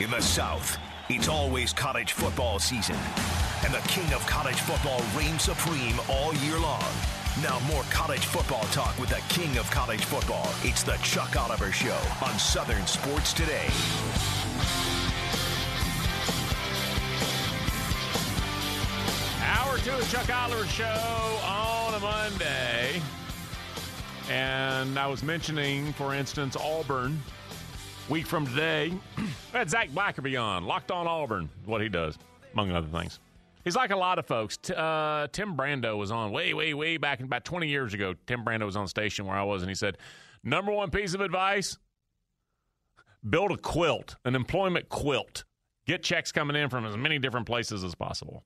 In the South, it's always college football season, and the king of college football reigns supreme all year long. Now, more college football talk with the king of college football. It's the Chuck Oliver Show on Southern Sports Today. Hour two of the Chuck Oliver Show on a Monday. And I was mentioning, for instance, Auburn. Week from today, we had Zach Blackerby on, Locked on Auburn, what he does, among other things. He's like a lot of folks. T- uh, Tim Brando was on way, way, way back about 20 years ago. Tim Brando was on the station where I was, and he said, Number one piece of advice build a quilt, an employment quilt. Get checks coming in from as many different places as possible.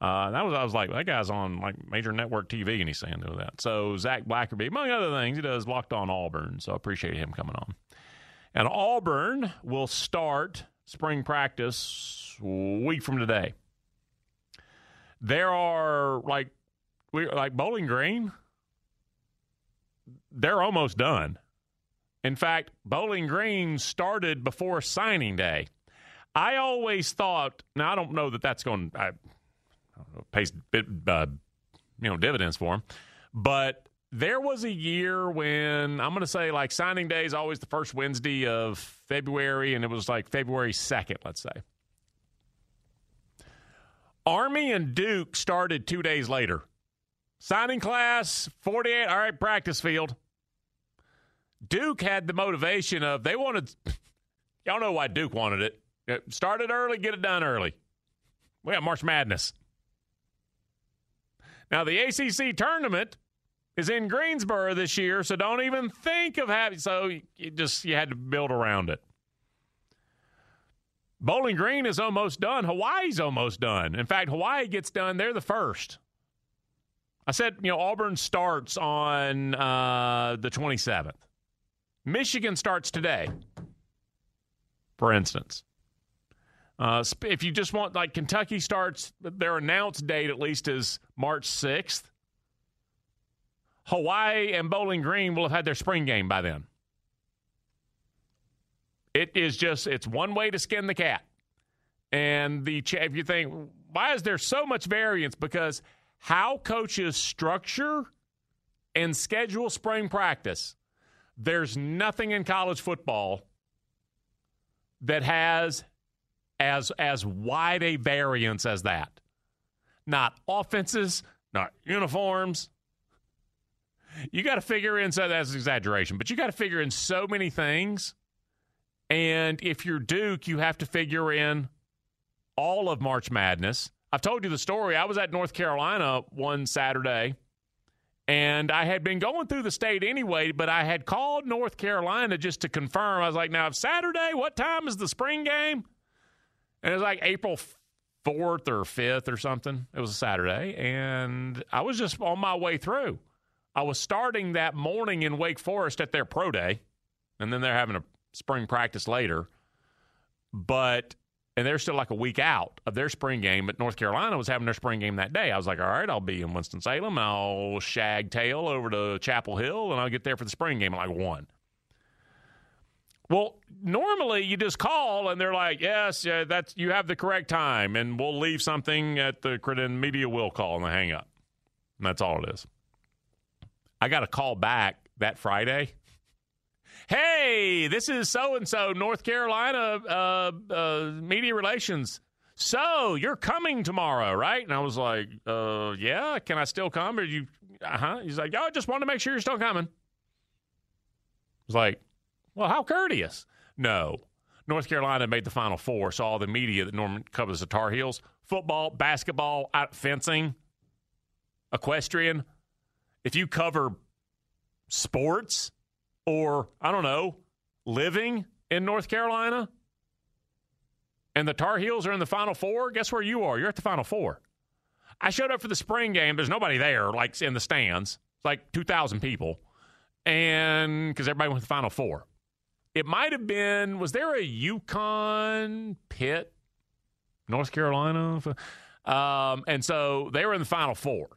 Uh, that was I was like that guy's on like major network TV and he's saying that. So Zach Blackerby, among other things, he does Locked On Auburn. So I appreciate him coming on. And Auburn will start spring practice week from today. There are like we like Bowling Green. They're almost done. In fact, Bowling Green started before signing day. I always thought. Now I don't know that that's going. I, pays uh, you know dividends for him. But there was a year when I'm going to say like signing day is always the first Wednesday of February, and it was like February second, let's say. Army and Duke started two days later. Signing class, 48, all right, practice field. Duke had the motivation of they wanted, y'all know why Duke wanted it. Uh, start it early, get it done early. We have March Madness. Now, the ACC tournament is in Greensboro this year, so don't even think of having. So you just you had to build around it. Bowling Green is almost done. Hawaii's almost done. In fact, Hawaii gets done. They're the first. I said, you know, Auburn starts on uh, the 27th. Michigan starts today, for instance. Uh, if you just want, like Kentucky starts, their announced date at least is March 6th. Hawaii and Bowling Green will have had their spring game by then. It is just, it's one way to skin the cat. And the if you think, why is there so much variance? Because how coaches structure and schedule spring practice, there's nothing in college football that has as as wide a variance as that. Not offenses, not uniforms. You got to figure in so that's exaggeration, but you got to figure in so many things. And if you're Duke, you have to figure in all of March Madness. I've told you the story. I was at North Carolina one Saturday, and I had been going through the state anyway, but I had called North Carolina just to confirm. I was like, now, if Saturday, what time is the spring game? And it was like April 4th or 5th or something. It was a Saturday. And I was just on my way through. I was starting that morning in Wake Forest at their pro day. And then they're having a spring practice later. But, and they're still like a week out of their spring game. But North Carolina was having their spring game that day. I was like, all right, I'll be in Winston-Salem. I'll shag tail over to Chapel Hill and I'll get there for the spring game like 1. Well, normally you just call and they're like, "Yes, yeah, that's you have the correct time," and we'll leave something at the credit media will call and hang up. And that's all it is. I got a call back that Friday. Hey, this is so and so North Carolina uh, uh, media relations. So you're coming tomorrow, right? And I was like, uh, "Yeah, can I still come?" Or you? Uh huh. He's like, "Oh, I just want to make sure you're still coming." I was like, well, how courteous. No. North Carolina made the Final Four, so all the media that Norman covers the Tar Heels, football, basketball, fencing, equestrian, if you cover sports or, I don't know, living, in North Carolina and the Tar Heels are in the Final Four, guess where you are? You're at the Final Four. I showed up for the spring game. There's nobody there, like in the stands. It's like 2,000 people. And because everybody went to the Final Four. It might have been, was there a UConn Pitt, North Carolina? Um, and so they were in the Final Four.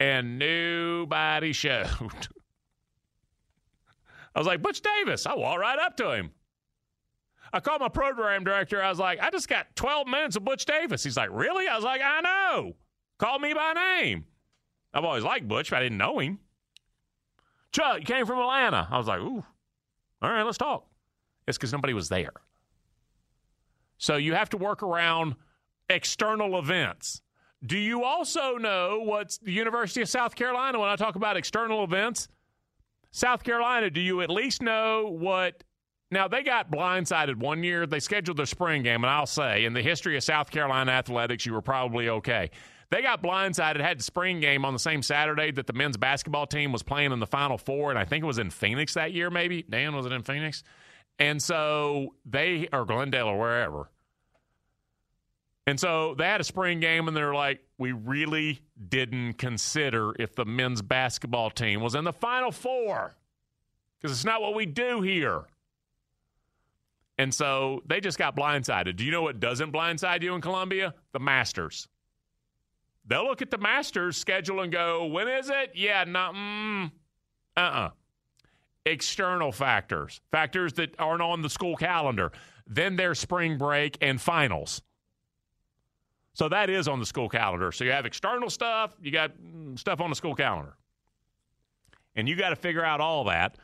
And nobody showed. I was like, Butch Davis. I walked right up to him. I called my program director. I was like, I just got 12 minutes of Butch Davis. He's like, Really? I was like, I know. Call me by name. I've always liked Butch, but I didn't know him. Chuck, you came from Atlanta. I was like, Ooh, all right, let's talk. It's because nobody was there. So you have to work around external events. Do you also know what's the University of South Carolina when I talk about external events? South Carolina, do you at least know what now, they got blindsided one year. They scheduled their spring game, and I'll say, in the history of South Carolina athletics, you were probably okay. They got blindsided, had the spring game on the same Saturday that the men's basketball team was playing in the Final Four, and I think it was in Phoenix that year, maybe. Dan, was it in Phoenix? And so they, or Glendale or wherever. And so they had a spring game, and they're like, we really didn't consider if the men's basketball team was in the Final Four because it's not what we do here. And so they just got blindsided. Do you know what doesn't blindside you in Columbia? The Masters. They'll look at the Masters schedule and go, when is it? Yeah, not, mm, uh uh-uh. uh. External factors, factors that aren't on the school calendar. Then there's spring break and finals. So that is on the school calendar. So you have external stuff, you got mm, stuff on the school calendar. And you got to figure out all that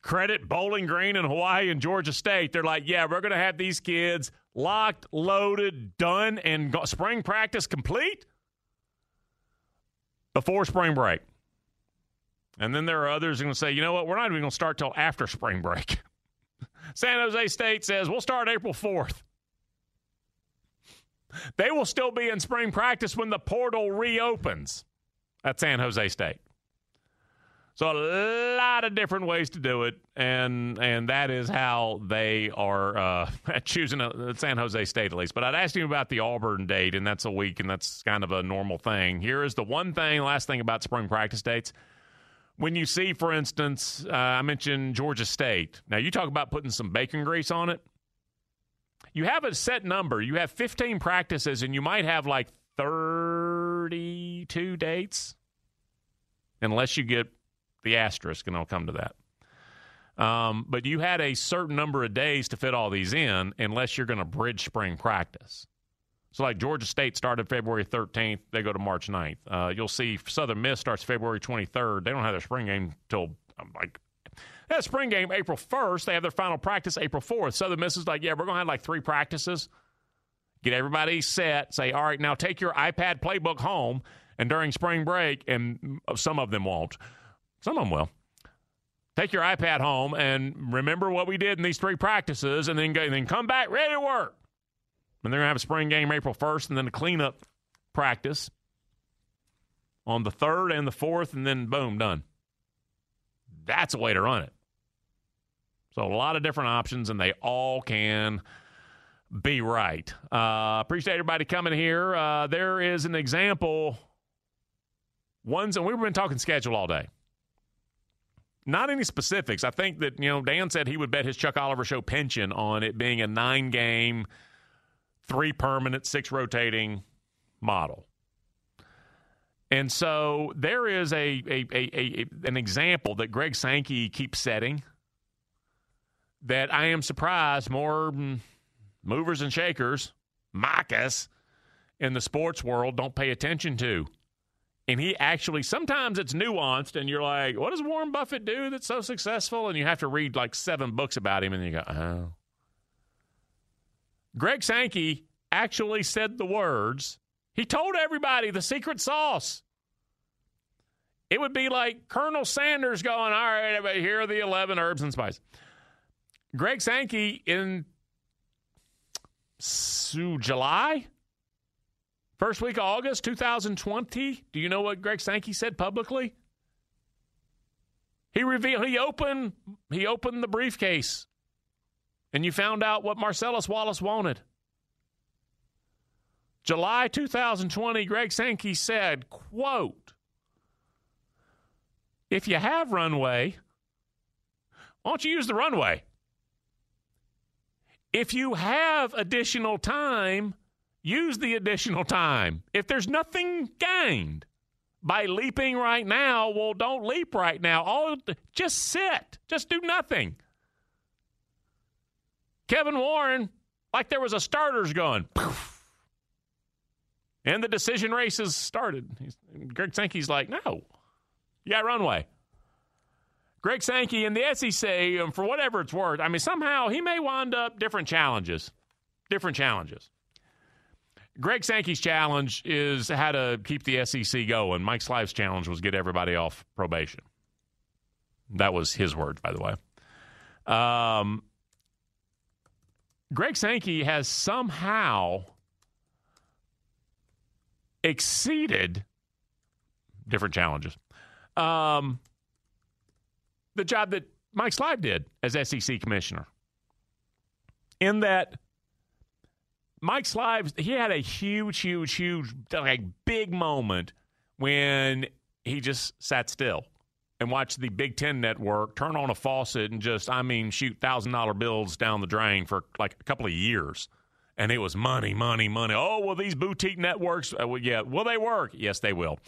credit Bowling Green and Hawaii and Georgia State. They're like, yeah, we're going to have these kids locked, loaded, done, and go- spring practice complete before spring break. And then there are others going to say, you know what, we're not even going to start till after spring break. San Jose State says we'll start April 4th. They will still be in spring practice when the portal reopens at San Jose State. So a lot of different ways to do it, and and that is how they are uh, choosing a, San Jose State at least. But I'd asked you about the Auburn date, and that's a week, and that's kind of a normal thing. Here is the one thing, last thing about spring practice dates. When you see, for instance, uh, I mentioned Georgia State. Now you talk about putting some bacon grease on it. You have a set number. You have 15 practices, and you might have like 32 dates, unless you get the asterisk, and I'll come to that. Um, but you had a certain number of days to fit all these in, unless you're going to bridge spring practice. So, like Georgia State started February 13th, they go to March 9th. Uh, you'll see Southern Miss starts February 23rd. They don't have their spring game till um, like that spring game April 1st. They have their final practice April 4th. Southern Miss is like, yeah, we're going to have like three practices. Get everybody set. Say, all right, now take your iPad playbook home. And during spring break, and some of them won't some of them will. Take your iPad home and remember what we did in these three practices, and then go, and then come back ready to work. And they're gonna have a spring game April first, and then a cleanup practice on the third and the fourth, and then boom, done. That's a way to run it. So a lot of different options, and they all can be right. Uh, appreciate everybody coming here. Uh, there is an example. Ones, and we've been talking schedule all day. Not any specifics. I think that, you know, Dan said he would bet his Chuck Oliver show pension on it being a nine game, three permanent, six rotating model. And so there is a, a, a, a, an example that Greg Sankey keeps setting that I am surprised more mm, movers and shakers, Marcus, in the sports world don't pay attention to. And he actually sometimes it's nuanced and you're like what does warren buffett do that's so successful? And you have to read like seven books about him and you go oh. Greg sankey actually said the words. He told everybody the secret sauce. It would be like colonel sanders going all right here are the 11 herbs and spices greg sankey in july First week of August 2020. Do you know what Greg Sankey said publicly? He revealed he opened he opened the briefcase and you found out what Marcellus Wallace wanted. July 2020, Greg Sankey said, quote, if you have runway, why don't you use the runway? If you have additional time, use the additional time. If there's nothing gained by leaping right now, well, don't leap right now. All just sit. Just do nothing. Kevin Warren, like there was a starters going. Poof, and the decision races started. He's, Greg Sankey's like, no, you got runway. Greg Sankey in the SEC, um, for whatever it's worth, I mean, somehow he may wind up different challenges. Different challenges. Greg Sankey's challenge is how to keep the SEC going. Mike Slive's challenge was get everybody off probation. That was his word, by the way. Um, Greg Sankey has somehow exceeded different challenges. Um, the job that Mike Slive did as SEC commissioner. In that Mike Slive, he had a huge, huge, huge, like big moment when he just sat still and watched the Big Ten network turn on a faucet and just, I mean, shoot thousand dollar bills down the drain for like a couple of years. And it was money, money, money. Oh, well, these boutique networks, uh, well, yeah, will they work? Yes, they will.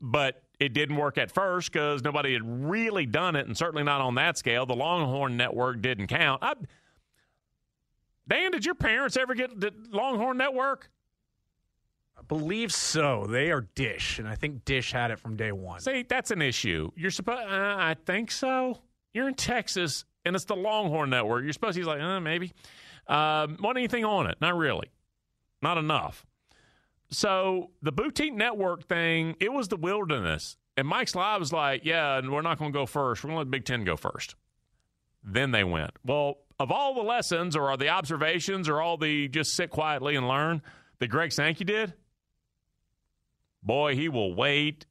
But it didn't work at first because nobody had really done it, and certainly not on that scale. The Longhorn Network didn't count. I, Dan, did your parents ever get the Longhorn Network? I believe so. They are Dish, and I think Dish had it from day one. See, that's an issue. You're supposed. Uh, I think so. You're in Texas, and it's the Longhorn Network. You're supposed. To he's like, uh, maybe. Um, want anything on it? Not really. Not enough. So the boutique network thing, it was the wilderness. And Mike Slive was like, yeah, and we're not going to go first. We're going to let Big Ten go first. Then they went. Well, of all the lessons or are the observations or all the just sit quietly and learn that Greg Sankey did, boy, he will wait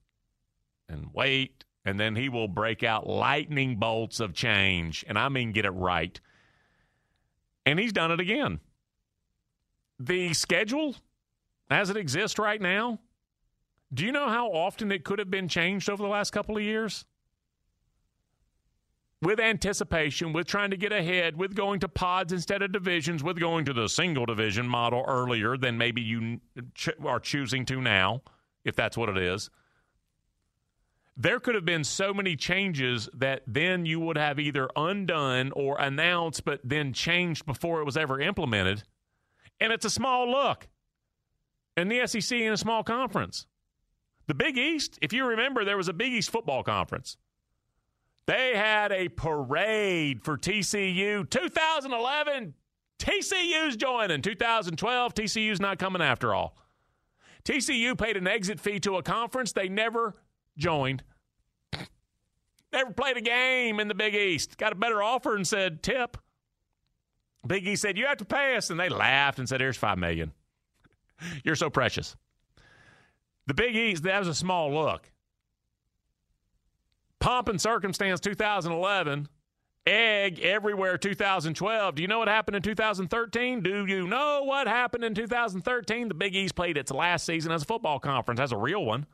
and wait, and then he will break out lightning bolts of change. And I mean, get it right. And he's done it again. The schedule as it exists right now, do you know how often it could have been changed over the last couple of years? With anticipation, with trying to get ahead, with going to pods instead of divisions, with going to the single division model earlier than maybe you ch- are choosing to now, if that's what it is. There could have been so many changes that then you would have either undone or announced, but then changed before it was ever implemented. And it's a small look and the SEC in a small conference. The Big East, if you remember, there was a Big East football conference. They had a parade for TCU. 2011, TCU's joining. 2012, TCU's not coming after all. TCU paid an exit fee to a conference they never joined. Never played a game in the Big East. Got a better offer and said, tip. Big East said, you have to pay us. And they laughed and said, here's $5 million. You're so precious. The Big East, that was a small look. Pomp and Circumstance 2011, Egg Everywhere 2012. Do you know what happened in 2013? Do you know what happened in 2013? The Big East played its last season as a football conference, as a real one.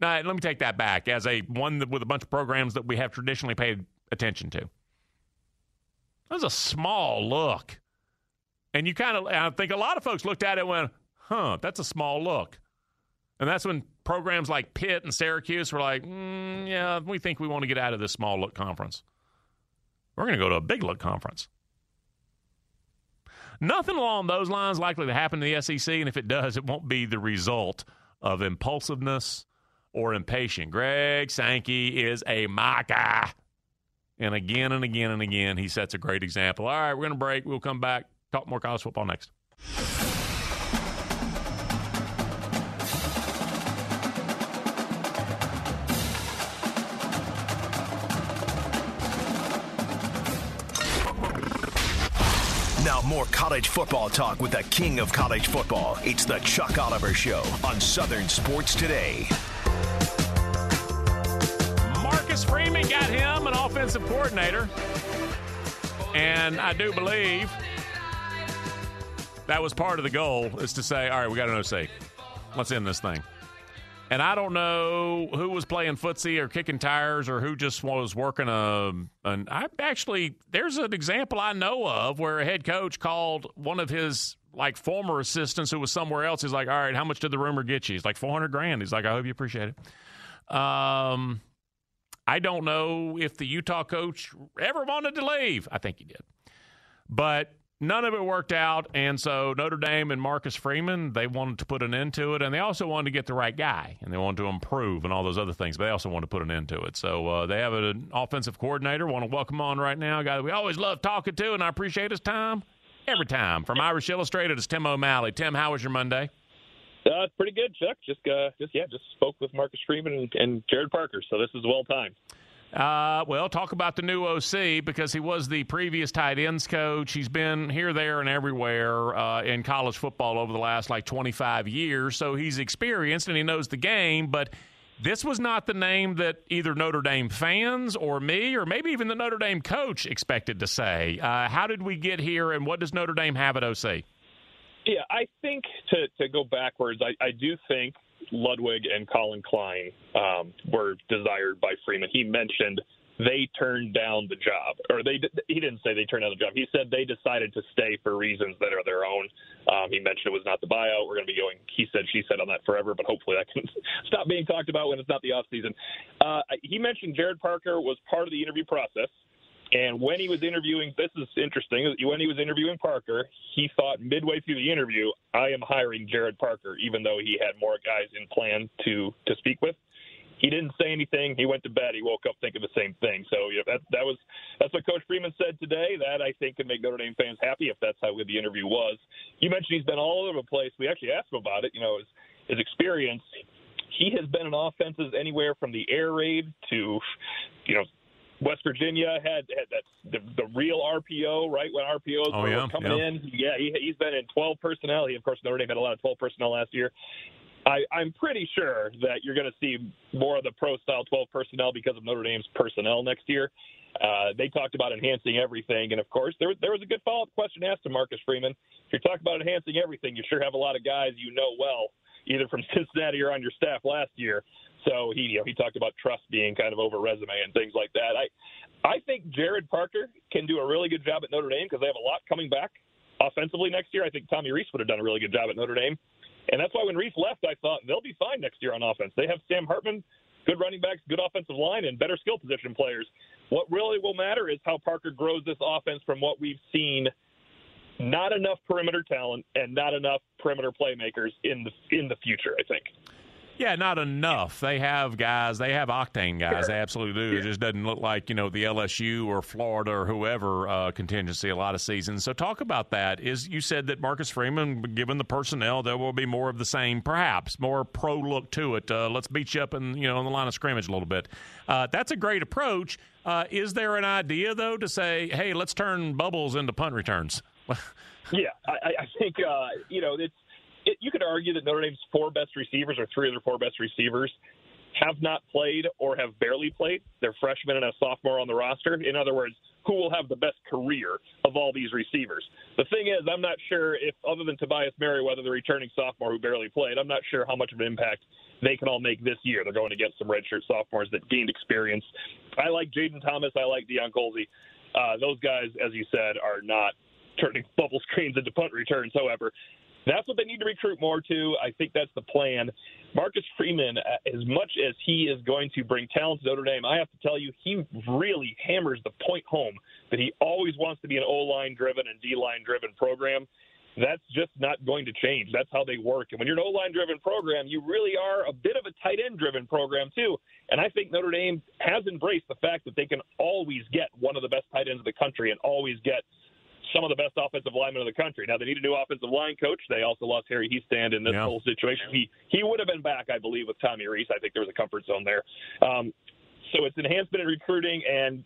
Now, let me take that back as a one with a bunch of programs that we have traditionally paid attention to. That was a small look. And you kind of, I think a lot of folks looked at it and went, huh, that's a small look. And that's when programs like Pitt and Syracuse were like, mm, yeah, we think we want to get out of this small look conference. We're going to go to a big look conference. Nothing along those lines likely to happen in the SEC, and if it does, it won't be the result of impulsiveness or impatience. Greg Sankey is a maca. And again and again and again, he sets a great example. All right, we're going to break. We'll come back. Talk more college football next. Now, more college football talk with the king of college football. It's the Chuck Oliver Show on Southern Sports Today. Marcus Freeman got him an offensive coordinator. And I do believe that was part of the goal is to say, all right, we got an OC. Let's end this thing. And I don't know who was playing footsie or kicking tires or who just was working a. An, I actually there's an example I know of where a head coach called one of his like former assistants who was somewhere else. He's like, "All right, how much did the rumor get you?" He's like, 400 grand." He's like, "I hope you appreciate it." Um, I don't know if the Utah coach ever wanted to leave. I think he did, but none of it worked out. And so Notre Dame and Marcus Freeman, they wanted to put an end to it. And they also wanted to get the right guy and they wanted to improve and all those other things. But they also wanted to put an end to it. So uh, they have an offensive coordinator. Want to welcome on right now, a guy that we always love talking to, and I appreciate his time every time. From Irish Illustrated, it's Tim O'Malley. Tim, how was your Monday? Uh, pretty good, Chuck. Just, uh, just yeah, just spoke with Marcus Freeman and, and Gerad Parker, so this is well timed. Uh, well, talk about the new OC because he was the previous tight ends coach. He's been here, there, and everywhere uh, in college football over the last like 25 years. So he's experienced and he knows the game. But this was not the name that either Notre Dame fans or me or maybe even the Notre Dame coach expected to say. Uh, how did we get here, and what does Notre Dame have at OC? Yeah, I think to, to go backwards, I, I do think Ludwig and Collin Klein um, were desired by Freeman. He mentioned they turned down the job, or they he didn't say they turned down the job. He said they decided to stay for reasons that are their own. Um, he mentioned it was not the buyout. We're going to be going. He said she said on that forever, but hopefully that can stop being talked about when it's not the off season. Uh, he mentioned Gerad Parker was part of the interview process. And when he was interviewing, this is interesting. When he was interviewing Parker, he thought midway through the interview, "I am hiring Gerad Parker," even though he had more guys in plan to to speak with. He didn't say anything. He went to bed. He woke up thinking the same thing. So yeah, that that was that's what Coach Freeman said today. That I think can make Notre Dame fans happy if that's how good the interview was. You mentioned he's been all over the place. We actually asked him about it. You know, his his experience. He has been in offenses anywhere from the air raid to, you know, West Virginia had, had that the, the real RPO, right? When RPOs oh, were yeah, coming yeah. in, yeah, he, he's been in 12 personnel. He, of course, Notre Dame had a lot of 12 personnel last year. I, I'm pretty sure that you're going to see more of the pro style 12 personnel because of Notre Dame's personnel next year. Uh, they talked about enhancing everything, and of course, there, there was a good follow up question asked to Marcus Freeman. If you're talking about enhancing everything, you sure have a lot of guys you know well, either from Cincinnati or on your staff last year. So he, you know, he talked about trust being kind of over resume and things like that. I, I think Gerad Parker can do a really good job at Notre Dame because they have a lot coming back offensively next year. I think Tommy Reese would have done a really good job at Notre Dame, and that's why when Reese left, I thought they'll be fine next year on offense. They have Sam Hartman, good running backs, good offensive line, and better skill position players. What really will matter is how Parker grows this offense from what we've seen. Not enough perimeter talent and not enough perimeter playmakers in the in the future. I think. Yeah, not enough. They have guys. They have octane guys. They absolutely do. It just doesn't look like you know the LSU or Florida or whoever uh, contingency a lot of seasons. So talk about that. Is you said that Marcus Freeman, given the personnel, there will be more of the same, perhaps more pro look to it. Uh, let's beat you up in you know on the line of scrimmage a little bit. Uh, that's a great approach. Uh, is there an idea though to say, hey, let's turn bubbles into punt returns? yeah, I, I think uh, you know it's it, you could argue that Notre Dame's four best receivers or three of their four best receivers have not played or have barely played. They're freshmen and a sophomore on the roster. In other words, who will have the best career of all these receivers? The thing is, I'm not sure if, other than Tobias Merriweather, the returning sophomore who barely played, I'm not sure how much of an impact they can all make this year. They're going against some redshirt sophomores that gained experience. I like Jayden Thomas. I like Deion Colzie. Uh, those guys, as you said, are not turning bubble screens into punt returns. However, that's what they need to recruit more to. I think that's the plan. Marcus Freeman, uh, as much as he is going to bring talent to Notre Dame, I have to tell you, he really hammers the point home that he always wants to be an O line driven and D line driven program. That's just not going to change. That's how they work. And when you're an O line driven program, you really are a bit of a tight end driven program, too. And I think Notre Dame has embraced the fact that they can always get one of the best tight ends in the country and always get some of the best offensive linemen in the country. Now they need a new offensive line coach. They also lost Harry Hiestand in this yeah. whole situation. He he would have been back, I believe, with Tommy Reese. I think there was a comfort zone there. Um, so it's enhancement in recruiting, and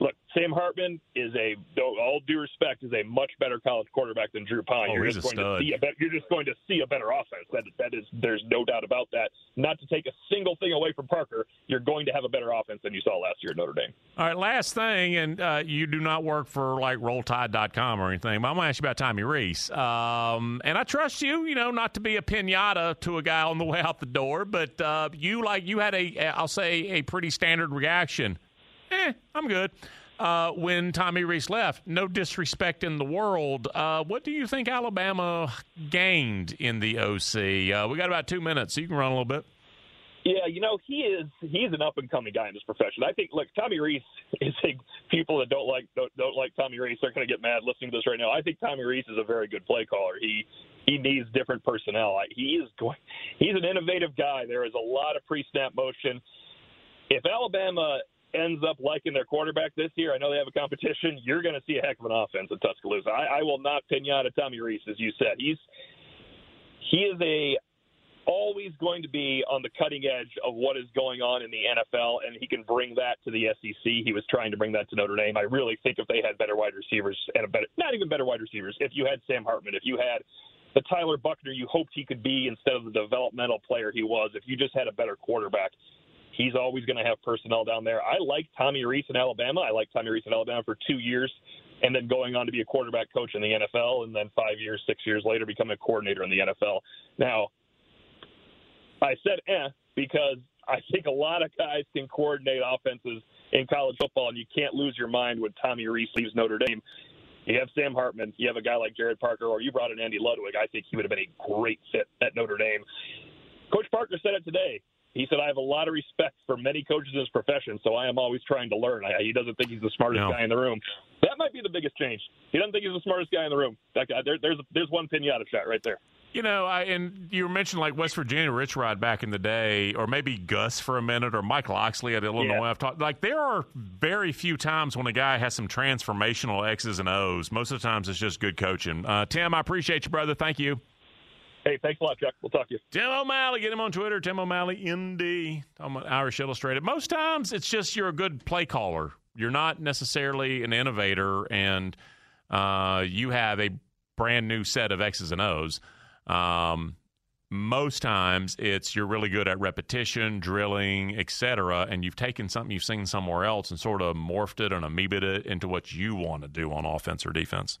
look, Sam Hartman is a, all due respect, is a much better college quarterback than Drew Pyne. Oh, you're just going stud. to see a better, you're just going to see a better offense. That that is, there's no doubt about that. Not to take a single thing away from Parker, you're going to have a better offense than you saw last year at Notre Dame. All right, last thing, and uh, you do not work for like RollTide.com or anything, but I'm going to ask you about Tommy Reese. Um, and I trust you, you know, not to be a pinata to a guy on the way out the door, but uh, you like you had a, I'll say, a pretty standard reaction. Eh, I'm good. Uh, when Tommy Reese left, no disrespect in the world. Uh, what do you think Alabama gained in the OC? Uh, we got about two minutes, so you can run a little bit. Yeah, you know he is he's an up and coming guy in this profession. I think look, Tommy Reese is a people that don't like don't, don't like Tommy Reese. They're going to get mad listening to this right now. I think Tommy Reese is a very good play caller. He he needs different personnel. He is going. He's an innovative guy. There is a lot of pre snap motion. If Alabama ends up liking their quarterback this year, I know they have a competition. You're going to see a heck of an offense at Tuscaloosa. I, I will not pinata Tommy Reese, as you said. He's he is a always going to be on the cutting edge of what is going on in the NFL, and he can bring that to the SEC. He was trying to bring that to Notre Dame. I really think if they had better wide receivers and a better, not even better wide receivers, if you had Sam Hartman, if you had the Tyler Buchner you hoped he could be instead of the developmental player he was, if you just had a better quarterback, he's always going to have personnel down there. I like Tommy Reese in Alabama. I like Tommy Reese in Alabama for two years. And then going on to be a quarterback coach in the NFL, and then five years, six years later, becoming a coordinator in the NFL. Now, I said eh because I think a lot of guys can coordinate offenses in college football, and you can't lose your mind when Tommy Reese leaves Notre Dame. You have Sam Hartman, you have a guy like Gerad Parker, or you brought in Andy Ludwig. I think he would have been a great fit at Notre Dame. Coach Parker said it today. He said, I have a lot of respect for many coaches in this profession, so I am always trying to learn. I, he doesn't think he's the smartest No. guy in the room. That might be the biggest change. He doesn't think he's the smartest guy in the room. That guy, there, there's, there's one pinata shot right there. You know, I, and you mentioned like West Virginia, Rich Rod back in the day, or maybe Gus for a minute, or Mike Locksley at Illinois. Yeah. I've talked like there are very few times when a guy has some transformational X's and O's. Most of the times, it's just good coaching. Uh, Tim, I appreciate you, brother. Thank you. Hey, thanks a lot, Chuck. We'll talk to you. Tim O'Malley, get him on Twitter. Tim O'Malley, ND. I'm Irish Illustrated. Most times, it's just you're a good play caller. You're not necessarily an innovator, and uh, you have a brand new set of X's and O's. Um, most times, it's you're really good at repetition, drilling, etc., and you've taken something you've seen somewhere else and sort of morphed it and amoeba'd it into what you want to do on offense or defense.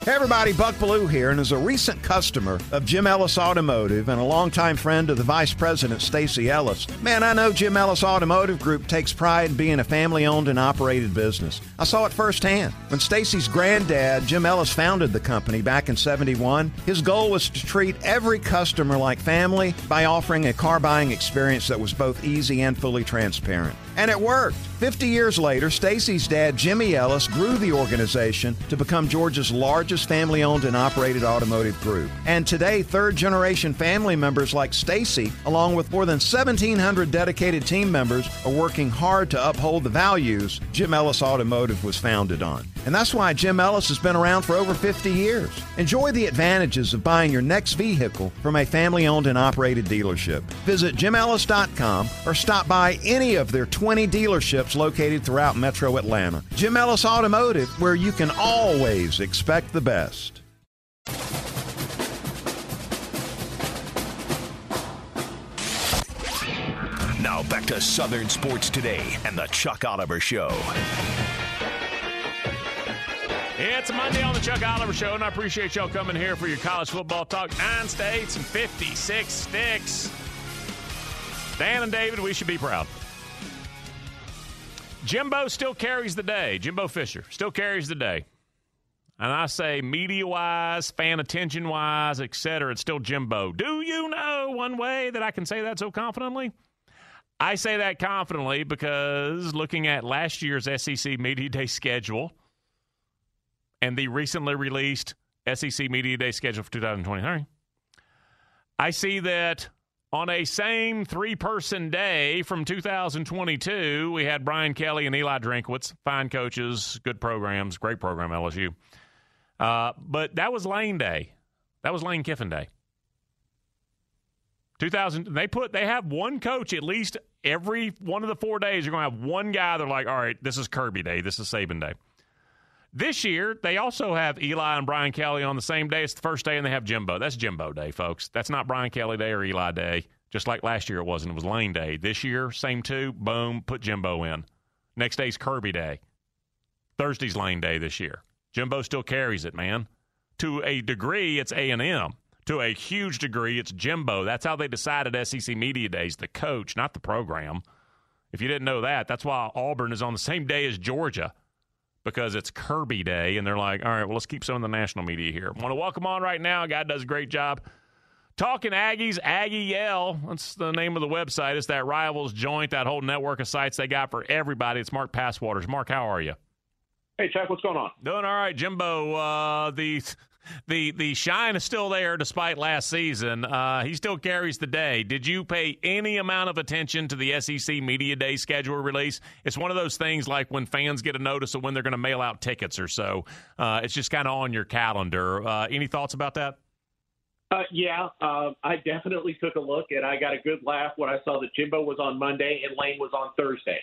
Hey everybody, Buck Belue here, and as a recent customer of Jim Ellis Automotive and a longtime friend of the Vice President Stacy Ellis, man, I know Jim Ellis Automotive Group takes pride in being a family-owned and operated business. I saw it firsthand. When Stacy's granddad, Jim Ellis, founded the company back in 71, his goal was to treat every customer like family by offering a car buying experience that was both easy and fully transparent. And it worked. 50 years later, Stacy's dad, Jimmy Ellis, grew the organization to become Georgia's largest family owned and operated automotive group. And today, third generation family members like Stacy, along with more than 1,700 dedicated team members, are working hard to uphold the values Jim Ellis Automotive was founded on. And that's why Jim Ellis has been around for over 50 years. Enjoy the advantages of buying your next vehicle from a family owned and operated dealership. Visit jimellis.com or stop by any of their 20 dealerships located throughout metro Atlanta. Jim Ellis Automotive, where you can always expect the best. Now back to Southern Sports Today and the Chuck Oliver Show. It's a Monday on the Chuck Oliver Show, and I appreciate y'all coming here for your college football talk. Nine states and 56 sticks. Dan and David, we should be proud. Jimbo still carries the day. Jimbo Fisher still carries the day. And I say media wise, fan attention wise, etc., it's still Jimbo. Do you know one way that I can say that so confidently? I say that confidently because looking at last year's SEC Media Day schedule and the recently released SEC Media Day schedule for 2023, I see that on a same three person day from 2022, we had Brian Kelly and Eli Drinkwitz, fine coaches, good programs, great program, LSU. Uh, but that was Lane Day. That was Lane Kiffin Day. 2000 they put they have one coach at least every one of the four days you're going to have one guy they're like all right this is kirby day this is saban day. This year they also have eli and brian kelly on the same day. It's the first day and they have jimbo. That's jimbo day folks. That's not brian kelly day or eli day. Just like last year it wasn't. It was lane day. This year same two. Boom put jimbo in. Next day's kirby day. Thursday's lane day this year jimbo still carries it man to a degree it's a&m to a huge degree, it's Jimbo. That's how they decided SEC Media Days, the coach, not the program. If you didn't know that, that's why Auburn is on the same day as Georgia because it's Kirby Day. And they're like, all right, well, let's keep some of the national media here. Want to welcome on right now. A guy does a great job. Talking Aggies, Aggie Yell. That's the name of the website. It's that Rivals Joint, that whole network of sites they got for everybody. It's Mark Passwaters. Mark, how are you? Hey, Chuck, what's going on? Doing all right, Jimbo. Uh, the the the shine is still there despite last season. Uh, he still carries the day. Did you pay any amount of attention to the SEC Media Day schedule release? It's one of those things like when fans get a notice of when they're going to mail out tickets or so. Uh, it's just kind of on your calendar. Uh, any thoughts about that? Uh, yeah, uh, I definitely took a look, and I got a good laugh when I saw that Jimbo was on Monday and Lane was on Thursday.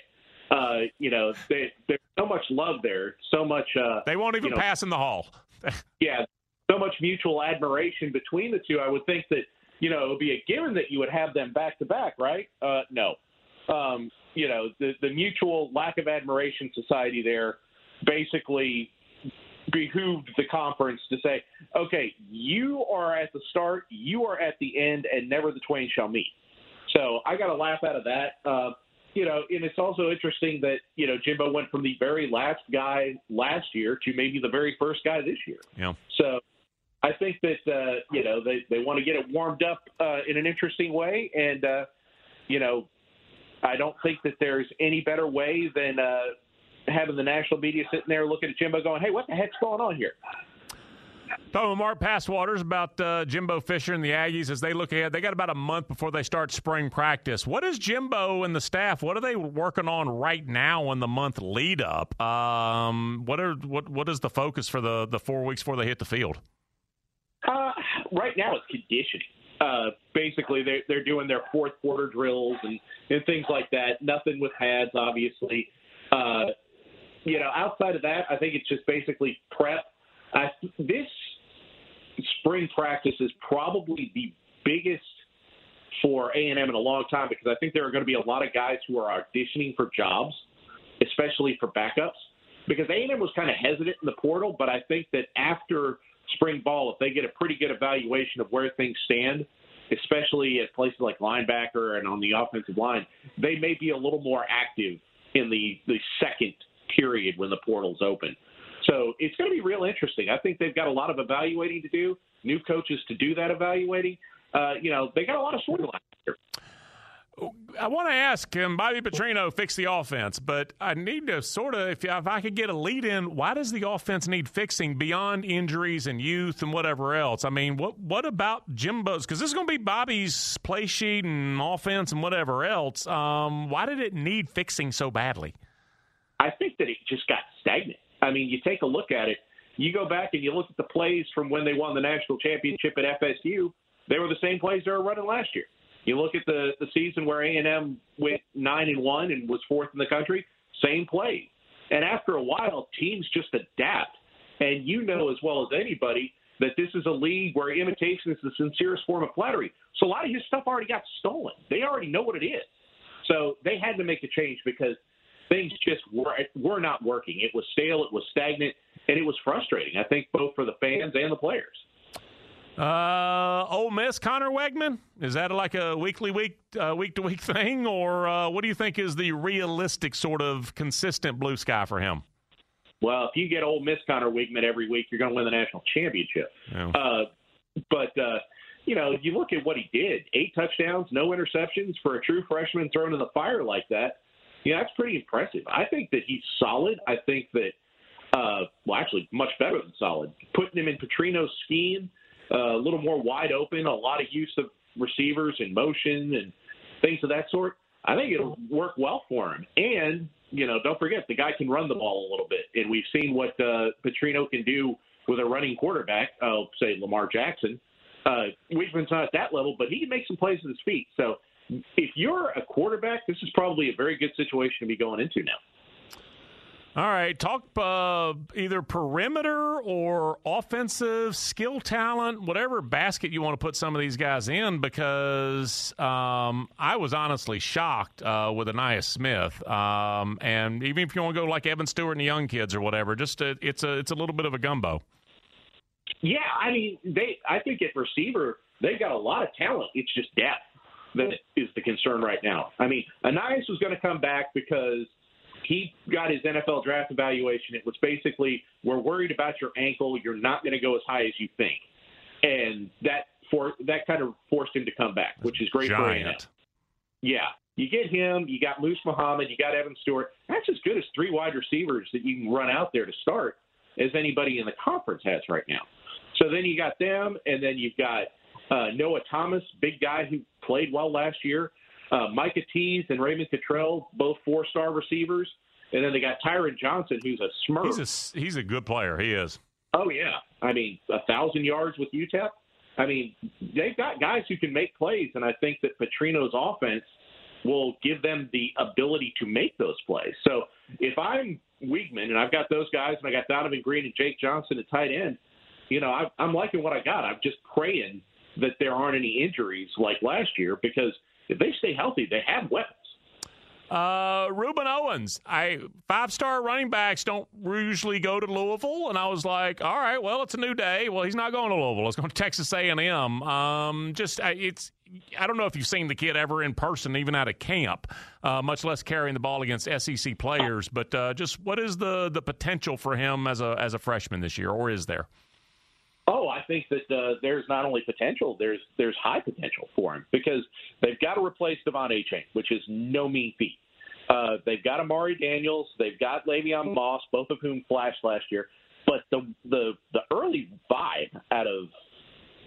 Uh, you know, they, there's so much love there, so much. Uh, they won't even you know, pass in the hall. yeah, so much mutual admiration between the two. I would think that you know it would be a given that you would have them back to back, right? Uh, no, um, you know the the mutual lack of admiration society there basically behooved the conference to say, okay, you are at the start, you are at the end, and never the twain shall meet. So I got a laugh out of that. Uh, you know, and it's also interesting that you know Jimbo went from the very last guy last year to maybe the very first guy this year. Yeah. So I think that uh, you know they they want to get it warmed up uh, in an interesting way, and uh, you know I don't think that there's any better way than uh, having the national media sitting there looking at Jimbo, going, "Hey, what the heck's going on here?" Talking with Mark Passwaters about uh, Jimbo Fisher and the Aggies as they look ahead. They got about a month before they start spring practice. What is Jimbo and the staff? What are they working on right now in the month lead up? Um, what are what what is the focus for the the four weeks before they hit the field? Uh, right now, it's conditioning. Uh, basically, they're, they're doing their fourth quarter drills and, and things like that. Nothing with pads, obviously. Uh, you know, outside of that, I think it's just basically prep. Uh, this spring practice is probably the biggest for A&M in a long time because I think there are going to be a lot of guys who are auditioning for jobs, especially for backups. Because A&M was kind of hesitant in the portal, but I think that after – spring ball, if they get a pretty good evaluation of where things stand, especially at places like linebacker and on the offensive line, they may be a little more active in the, the second period when the portal's open. So it's going to be real interesting. I think they've got a lot of evaluating to do, new coaches to do that evaluating. Uh, you know, they got a lot of storylines here. I want to ask, can Bobby Petrino fix the offense? But I need to sort of, if, if I could get a lead in, why does the offense need fixing beyond injuries and youth and whatever else? I mean, what what about Jimbo's? Because this is going to be Bobby's play sheet and offense and whatever else. Um, why did it need fixing so badly? I think that it just got stagnant. I mean, you take a look at it. You go back and you look at the plays from when they won the national championship at FSU. They were the same plays they were running last year. You look at the the season where A and M went nine and one and was fourth in the country. Same play, and after a while, teams just adapt. And you know as well as anybody that this is a league where imitation is the sincerest form of flattery. So a lot of his stuff already got stolen. They already know what it is. So they had to make a change because things just were were not working. It was stale, it was stagnant, and it was frustrating. I think both for the fans and the players. Uh, Ole Miss, Conner Weigman. Is that like a weekly, week, uh, week to week thing, or uh, what do you think is the realistic sort of consistent blue sky for him? Well, if you get Ole Miss Conner Weigman every week, you're going to win the national championship. Yeah. Uh, but uh, you know, you look at what he did: eight touchdowns, no interceptions for a true freshman thrown in the fire like that. Yeah, that's pretty impressive. I think that he's solid. I think that, uh, well, actually, much better than solid. Putting him in Petrino's scheme, uh, a little more wide open, a lot of use of receivers and motion and things of that sort. I think it'll work well for him. And you know, don't forget the guy can run the ball a little bit, and we've seen what uh, Petrino can do with a running quarterback. Uh, say Lamar Jackson. Uh, Weigman's not at that level, but he can make some plays with his feet. So if you're a quarterback, this is probably a very good situation to be going into now. All right, talk uh, either perimeter or offensive skill talent, whatever basket you want to put some of these guys in, because um, I was honestly shocked uh, with Ainias Smith, um, and even if you want to go like Evan Stewart and the young kids or whatever, just a, it's a it's a little bit of a gumbo. Yeah, I mean, they. I think at receiver they've got a lot of talent. It's just depth that is the concern right now. I mean, Ainias was going to come back because he got his NFL draft evaluation. It was basically, we're worried about your ankle. You're not going to go as high as you think, and that for that kind of forced him to come back, which is great Giant. for him. Yeah, you get him. You got Moose Muhammad. You got Evan Stewart. That's as good as three wide receivers that you can run out there to start as anybody in the conference has right now. So then you got them, and then you've got uh, Noah Thomas, big guy who played well last year. Uh, Micah Tease and Raymond Cottrell, both four-star receivers, and then they got Tyron Johnson, who's a smurf. He's a he's a good player. He is. Oh yeah, I mean a thousand yards with UTEP. I mean they've got guys who can make plays, and I think that Petrino's offense will give them the ability to make those plays. So if I'm Weigman and I've got those guys, and I got Donovan Green and Jake Johnson at tight end, you know I, I'm liking what I got. I'm just praying that there aren't any injuries like last year because if they stay healthy, they have weapons. Uh, Rueben Owens, I five star running backs don't usually go to Louisville, and I was like, all right, well, it's a new day. Well, he's not going to Louisville; it's going to Texas A and M. Um, just it's I don't know if you've seen the kid ever in person, even at a camp, uh, much less carrying the ball against SEC players. But uh, just what is the the potential for him as a as a freshman this year, or is there? Oh, I think that uh, there's not only potential, there's there's high potential for him because they've got to replace Devon Achane, which is no mean feat. Uh, they've got Amari Daniels, they've got Le'Veon Moss, both of whom flashed last year. But the the the early vibe out of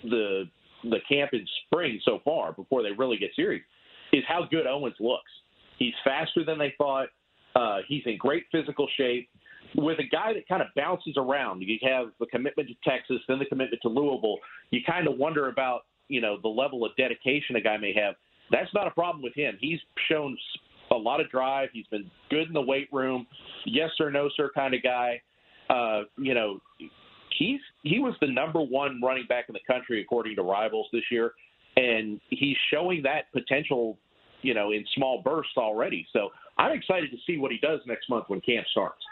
the the camp in spring so far, before they really get serious, is how good Owens looks. He's faster than they thought. Uh, he's in great physical shape with a guy that kind of bounces around. You have the commitment to Texas, then the commitment to Louisville. You kind of wonder about you know the level of dedication a guy may have. That's not a problem with him. He's shown a lot of drive. He's been good in the weight room. Yes sir, no sir kind of guy. Uh, you know, he's he was the number one running back in the country according to rivals this year, and he's showing that potential. You know, in small bursts already. So I'm excited to see what he does next month when camp starts.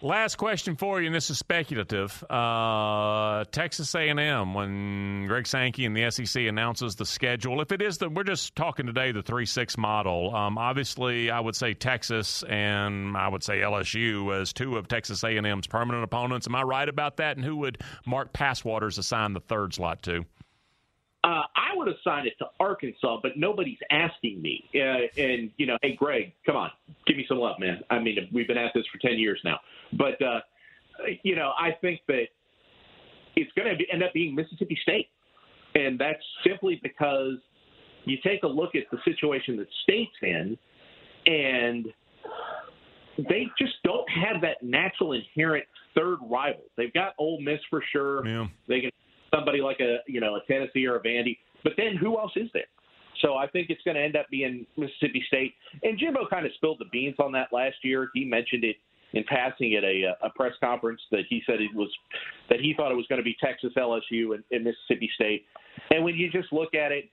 Last question for you, and this is speculative. Uh, Texas A&M, when Greg Sankey and the SEC announces the schedule, if it is the, we're just talking today the three six model. Um, obviously, I would say Texas and I would say LSU as two of Texas A&M's permanent opponents. Am I right about that? And who would Mark Passwaters assign the third slot to? Uh, I would assign it to Arkansas, but nobody's asking me. Uh, and you know, hey, Greg, come on, give me some love, man. I mean, we've been at this for ten years now, but uh, you know, I think that it's going to end up being Mississippi State, and that's simply because you take a look at the situation that State's in, and they just don't have that natural inherent third rival. They've got Ole Miss for sure. Yeah. They can somebody like a you know a Tennessee or a Vandy, but then who else is there? So I think it's going to end up being Mississippi State. And Jimbo kind of spilled the beans on that last year. He mentioned it in passing at a, a press conference that he said it was that he thought it was going to be Texas, LSU, and, and Mississippi State. And when you just look at it,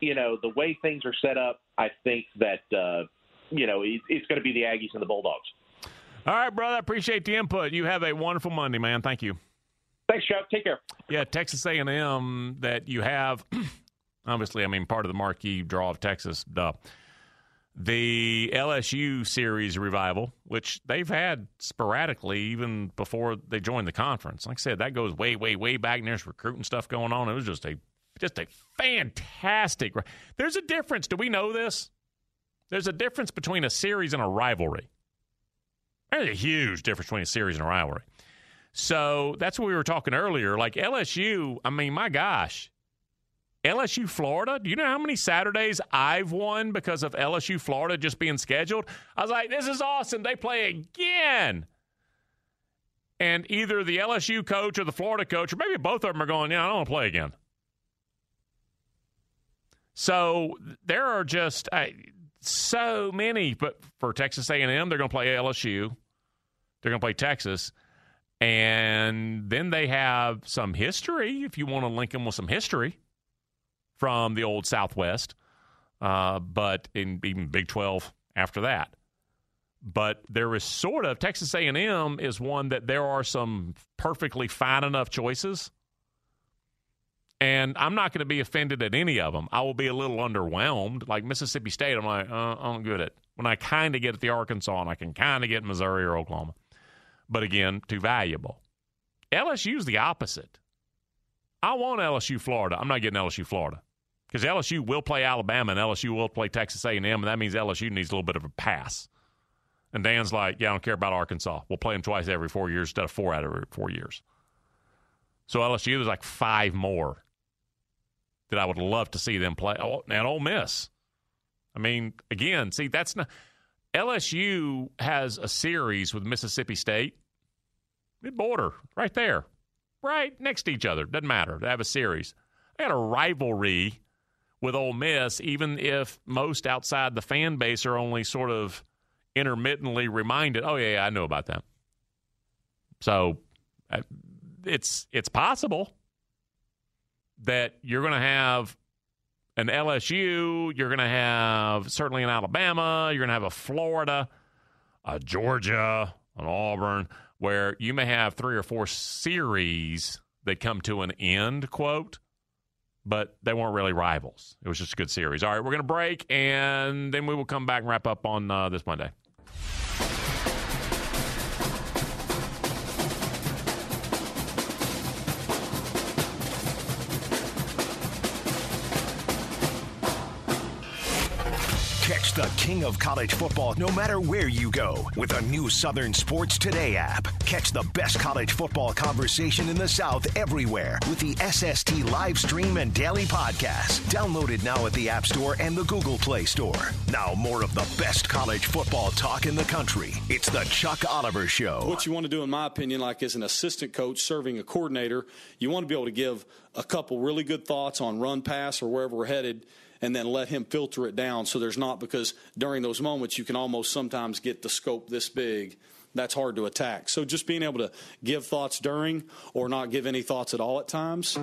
you know the way things are set up, I think that uh, you know it, it's going to be the Aggies and the Bulldogs. All right, brother. I Appreciate the input. You have a wonderful Monday, man. Thank you. Thanks, Chuck. Take care. Yeah, Texas A&M that you have. obviously, I mean part of the marquee draw of Texas. Duh. the LSU series revival, which they've had sporadically even before they joined the conference. Like I said, that goes way, way, way back. And there's recruiting stuff going on. It was just a just a fantastic. There's a difference. Do we know this? There's a difference between a series and a rivalry. There's a huge difference between a series and a rivalry. So that's what we were talking earlier. Like LSU, I mean, my gosh, LSU Florida. Do you know how many Saturdays I've won because of LSU Florida just being scheduled? I was like, this is awesome. They play again. And either the LSU coach or the Florida coach, or maybe both of them are going, yeah, I don't want to play again. So there are just uh, so many. But for Texas A&M, they're going to play LSU. They're going to play Texas. And then they have some history, if you want to link them with some history from the old Southwest, uh, but in even Big 12 after that. But there is sort of Texas A&M is one that there are some perfectly fine enough choices, and I'm not going to be offended at any of them. I will be a little underwhelmed. Like Mississippi State, I'm like, uh, I'm good at when I kind of get at the Arkansas, and I can kind of get Missouri or Oklahoma, but again, too valuable. LSU is the opposite. I want LSU Florida. I'm not getting LSU Florida because LSU will play Alabama and LSU will play Texas A&M, and that means LSU needs a little bit of a pass. And Dan's like, yeah, I don't care about Arkansas. We'll play them twice every four years instead of four out of four years. So LSU, there's like five more that I would love to see them play. Oh, and Ole Miss. I mean, again, see, that's not LSU has a series with Mississippi State Mid border, right there, right next to each other. Doesn't matter. They have a series. They got a rivalry with Ole Miss, even if most outside the fan base are only sort of intermittently reminded. Oh yeah, yeah I know about that. So uh, it's it's possible that you're going to have an LSU, you're going to have certainly an Alabama, you're going to have a Florida, a Georgia, an Auburn where you may have three or four series that come to an end, quote, but they weren't really rivals. It was just a good series. All right, we're going to break, and then we will come back and wrap up on uh, this Monday. The king of college football no matter where you go with a new Southern Sports Today app. Catch the best college football conversation in the South everywhere with the SST live stream and daily podcast. Downloaded now at the App Store and the Google Play Store. Now, more of the best college football talk in the country. It's the Chuck Oliver Show. What you want to do, in my opinion, like as an assistant coach serving a coordinator, you want to be able to give a couple really good thoughts on run pass or wherever we're headed and then let him filter it down so there's not because during those moments you can almost sometimes get the scope this big. That's hard to attack. So just being able to give thoughts during or not give any thoughts at all at times.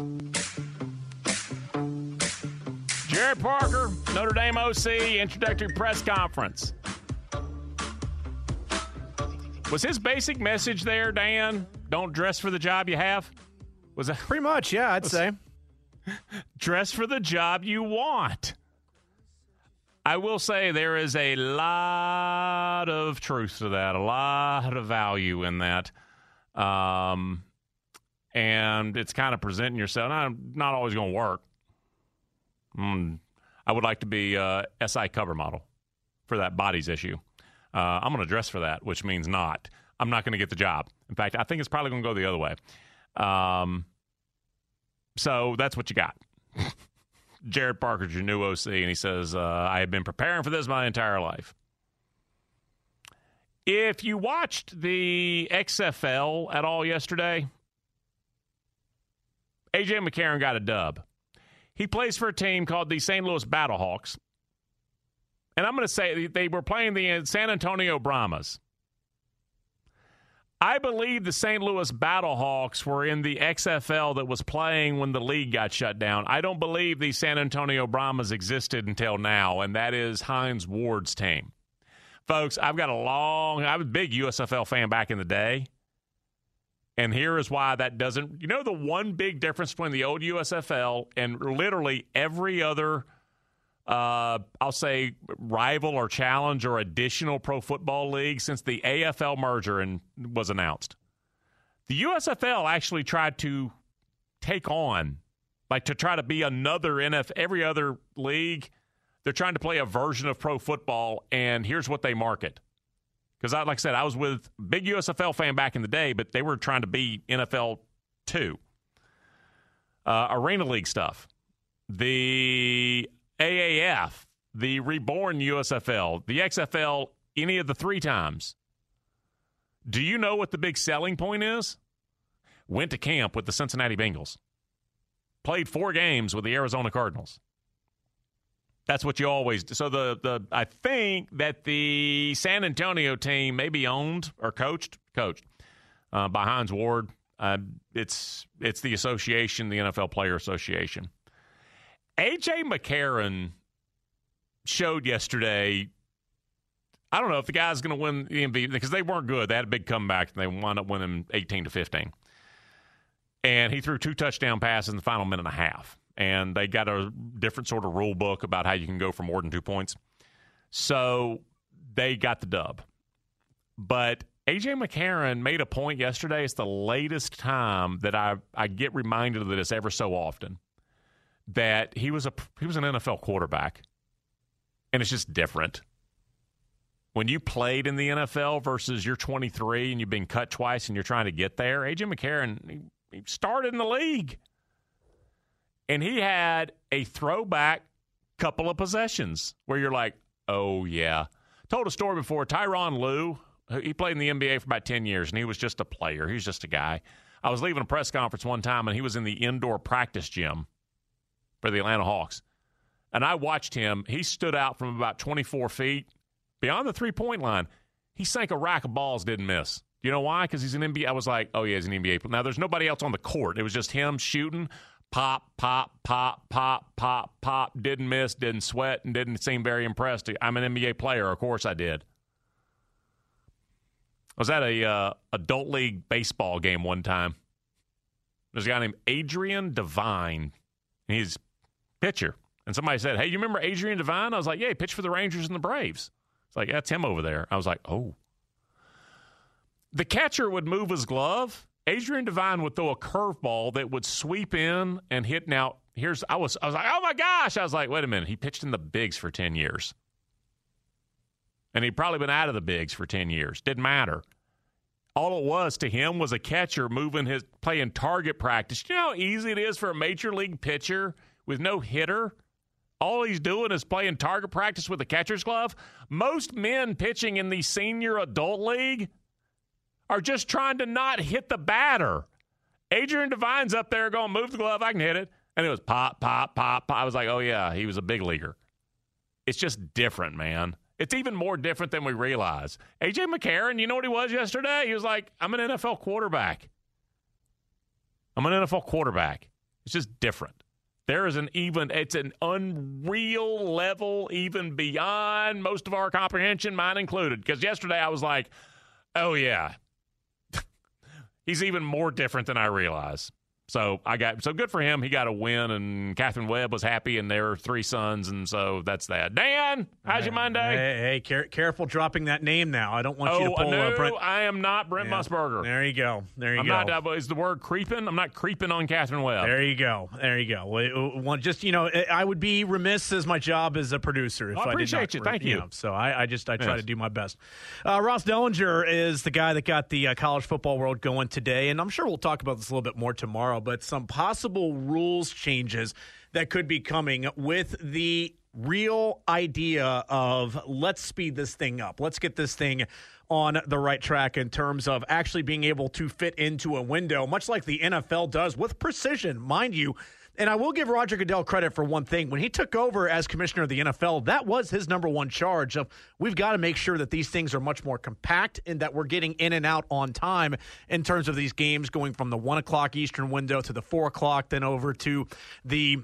Gerad Parker notre dame oc introductory press conference. Was his basic message there dan don't dress for the job you have? Was that pretty much yeah i'd say dress for the job you want. I will say there is a lot of truth to that, a lot of value in that. Um, and it's kind of presenting yourself. Not, not always going to work. Mm, I would like to be a SI cover model for that bodies issue. Uh, I'm going to dress for that, which means not. I'm not going to get the job. In fact, I think it's probably going to go the other way. Um, so that's what you got. Gerad Parker's your new OC, and he says, uh, I have been preparing for this my entire life. If you watched the XFL at all yesterday, AJ McCarron got a dub. He plays for a team called the St. Louis Battlehawks. And I'm going to say they were playing the San Antonio Brahmas. I believe the St. Louis Battlehawks were in the XFL that was playing when the league got shut down. I don't believe the San Antonio Brahmas existed until now, and that is Hines Ward's team. Folks, I've got a long, I was a big USFL fan back in the day. And here is why that doesn't, you know, the one big difference between the old USFL and literally every other uh, I'll say, rival or challenge or additional pro football league since the AFL merger and was announced. The USFL actually tried to take on, like to try to be another NFL, every other league. They're trying to play a version of pro football, and here's what they market. Because, like I said, I was with big USFL fan back in the day, but they were trying to be NFL two. Uh, Arena League stuff, the AAF, the reborn USFL, the XFL, any of the three times. Do you know what the big selling point is? Went to camp with the Cincinnati Bengals, played four games with the Arizona Cardinals. That's what you always do. So the the I think that the San Antonio team may be owned or coached coached uh, by Hines Ward. Uh, it's it's the association, the NFL Player Association. AJ McCarron showed yesterday. I don't know if the guy's going to win the MVP because they weren't good. They had a big comeback and they wound up winning 18 to 15. And he threw two touchdown passes in the final minute and a half. And they got a different sort of rule book about how you can go for more than two points. So they got the dub. But AJ McCarron made a point yesterday. It's the latest time that I, I get reminded of this ever so often that he was a he was an NFL quarterback, and it's just different. When you played in the NFL versus you're 23 and you've been cut twice and you're trying to get there, AJ McCarron he, he started in the league, and he had a throwback couple of possessions where you're like, oh yeah. Told a story before. Tyronn Lue, he played in the NBA for about 10 years, and he was just a player. He was just a guy. I was leaving a press conference one time, and he was in the indoor practice gym for the Atlanta Hawks. And I watched him. He stood out from about 24 feet beyond the three point line. He sank a rack of balls, didn't miss. You know why? Because he's an NBA. I was like, oh, yeah, he's an NBA. Now, there's nobody else on the court. It was just him shooting. Pop, pop, pop, pop, pop, pop. Didn't miss, didn't sweat, and didn't seem very impressed. I'm an NBA player. Of course I did. I was at a uh, adult league baseball game one time. There's a guy named Adrian Devine. He's pitcher. And somebody said, Hey, you remember Adrian Devine? I was like, Yeah, he pitched for the Rangers and the Braves. It's like, That's him over there. I was like, Oh. The catcher would move his glove. Adrian Devine would throw a curveball that would sweep in and hit. Now, here's, I was, I was like, Oh my gosh. I was like, Wait a minute. He pitched in the bigs for 10 years. And he'd probably been out of the bigs for 10 years. Didn't matter. All it was to him was a catcher moving his, playing target practice. You know how easy it is for a major league pitcher with no hitter. All he's doing is playing target practice with a catcher's glove. Most men pitching in the senior adult league are just trying to not hit the batter. Adrian Devine's up there going, move the glove, I can hit it. And it was pop, pop, pop, pop. I was like, oh, yeah, he was a big leaguer. It's just different, man. It's even more different than we realize. AJ McCarron, you know what he was yesterday? He was like, I'm an NFL quarterback. I'm an NFL quarterback. It's just different. There is an even, it's an unreal level, even beyond most of our comprehension, mine included. Because yesterday I was like, oh, yeah, he's even more different than I realize. So I got so good for him. He got a win, and Katherine Webb was happy, and their three sons, and so that's that. Dan, how's your Monday? Hey, hey care, careful dropping that name now. I don't want oh, you to pull no, Brent. I am not Brent yeah. Musburger. There you go. There you I'm go. Not, uh, is the word creeping? I'm not creeping on Katherine Webb. There you go. There you go. Well, just you know, I would be remiss as my job as a producer if I appreciate I did not, you. Thank you. Know, so I, I, just I try yes. to do my best. Uh, Ross Dellenger is the guy that got the uh, college football world going today, and I'm sure we'll talk about this a little bit more tomorrow. But some possible rules changes that could be coming with the real idea of let's speed this thing up. Let's get this thing on the right track in terms of actually being able to fit into a window, much like the NFL does with precision, mind you. And I will give Roger Goodell credit for one thing. When he took over as commissioner of the NFL, that was his number one charge of we've got to make sure that these things are much more compact and that we're getting in and out on time in terms of these games going from the one o'clock Eastern window to the four o'clock, then over to the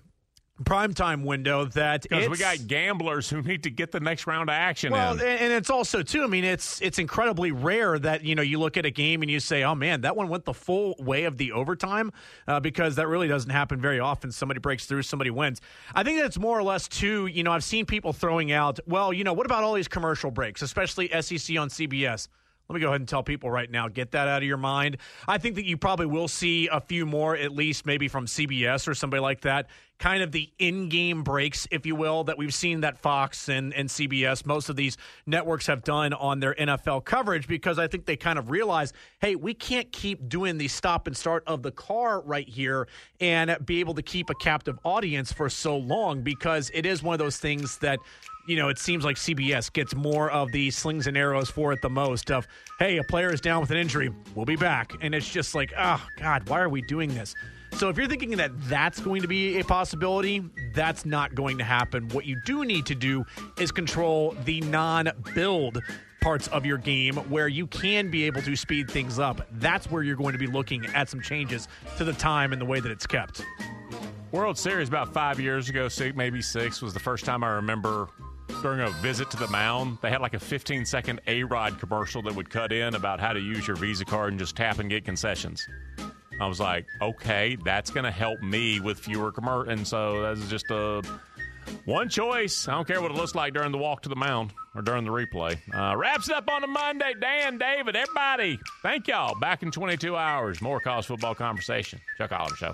primetime window that because we got gamblers who need to get the next round of action well, in. and it's also too. I mean, it's it's incredibly rare that you know you look at a game and you say, "Oh man, that one went the full way of the overtime," uh, because that really doesn't happen very often. Somebody breaks through, somebody wins. I think that's more or less too. You know, I've seen people throwing out, "Well, you know, what about all these commercial breaks, especially SEC on CBS?" Let me go ahead and tell people right now, get that out of your mind. I think that you probably will see a few more, at least maybe from CBS or somebody like that, kind of the in game breaks, if you will, that we've seen that Fox and, and CBS, most of these networks have done on their NFL coverage because I think they kind of realize, hey, we can't keep doing the stop and start of the car right here and be able to keep a captive audience for so long because it is one of those things that you know, it seems like CBS gets more of the slings and arrows for it the most of, hey, a player is down with an injury, we'll be back. And it's just like, oh, God, why are we doing this? So if you're thinking that that's going to be a possibility, that's not going to happen. What you do need to do is control the non build parts of your game where you can be able to speed things up. That's where you're going to be looking at some changes to the time and the way that it's kept. World Series about five years ago, maybe six, was the first time I remember during a visit to the mound, they had like a 15 second A Rod commercial that would cut in about how to use your Visa card and just tap and get concessions. I was like, okay, that's going to help me with fewer commercials. And so that's just a one choice. I don't care what it looks like during the walk to the mound or during the replay. Uh, wraps it up on a Monday. Dan, David, everybody, thank y'all. Back in 22 hours, more college football conversation. Chuck Oliver Show.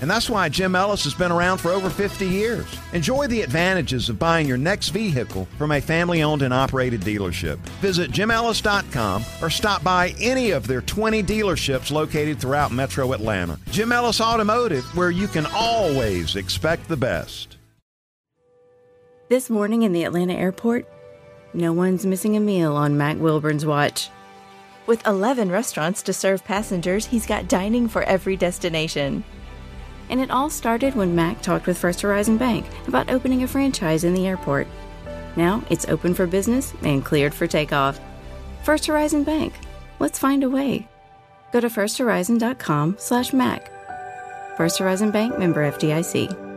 And that's why Jim Ellis has been around for over 50 years. Enjoy the advantages of buying your next vehicle from a family owned and operated dealership. Visit jimellis.com or stop by any of their 20 dealerships located throughout metro Atlanta. Jim Ellis Automotive, where you can always expect the best. This morning in the Atlanta airport, no one's missing a meal on Mac Wilburn's watch. With 11 restaurants to serve passengers, he's got dining for every destination. And it all started when Mac talked with First Horizon Bank about opening a franchise in the airport. Now it's open for business and cleared for takeoff. First Horizon Bank. Let's find a way. Go to firsthorizon.com slash Mac. First Horizon Bank member FDIC.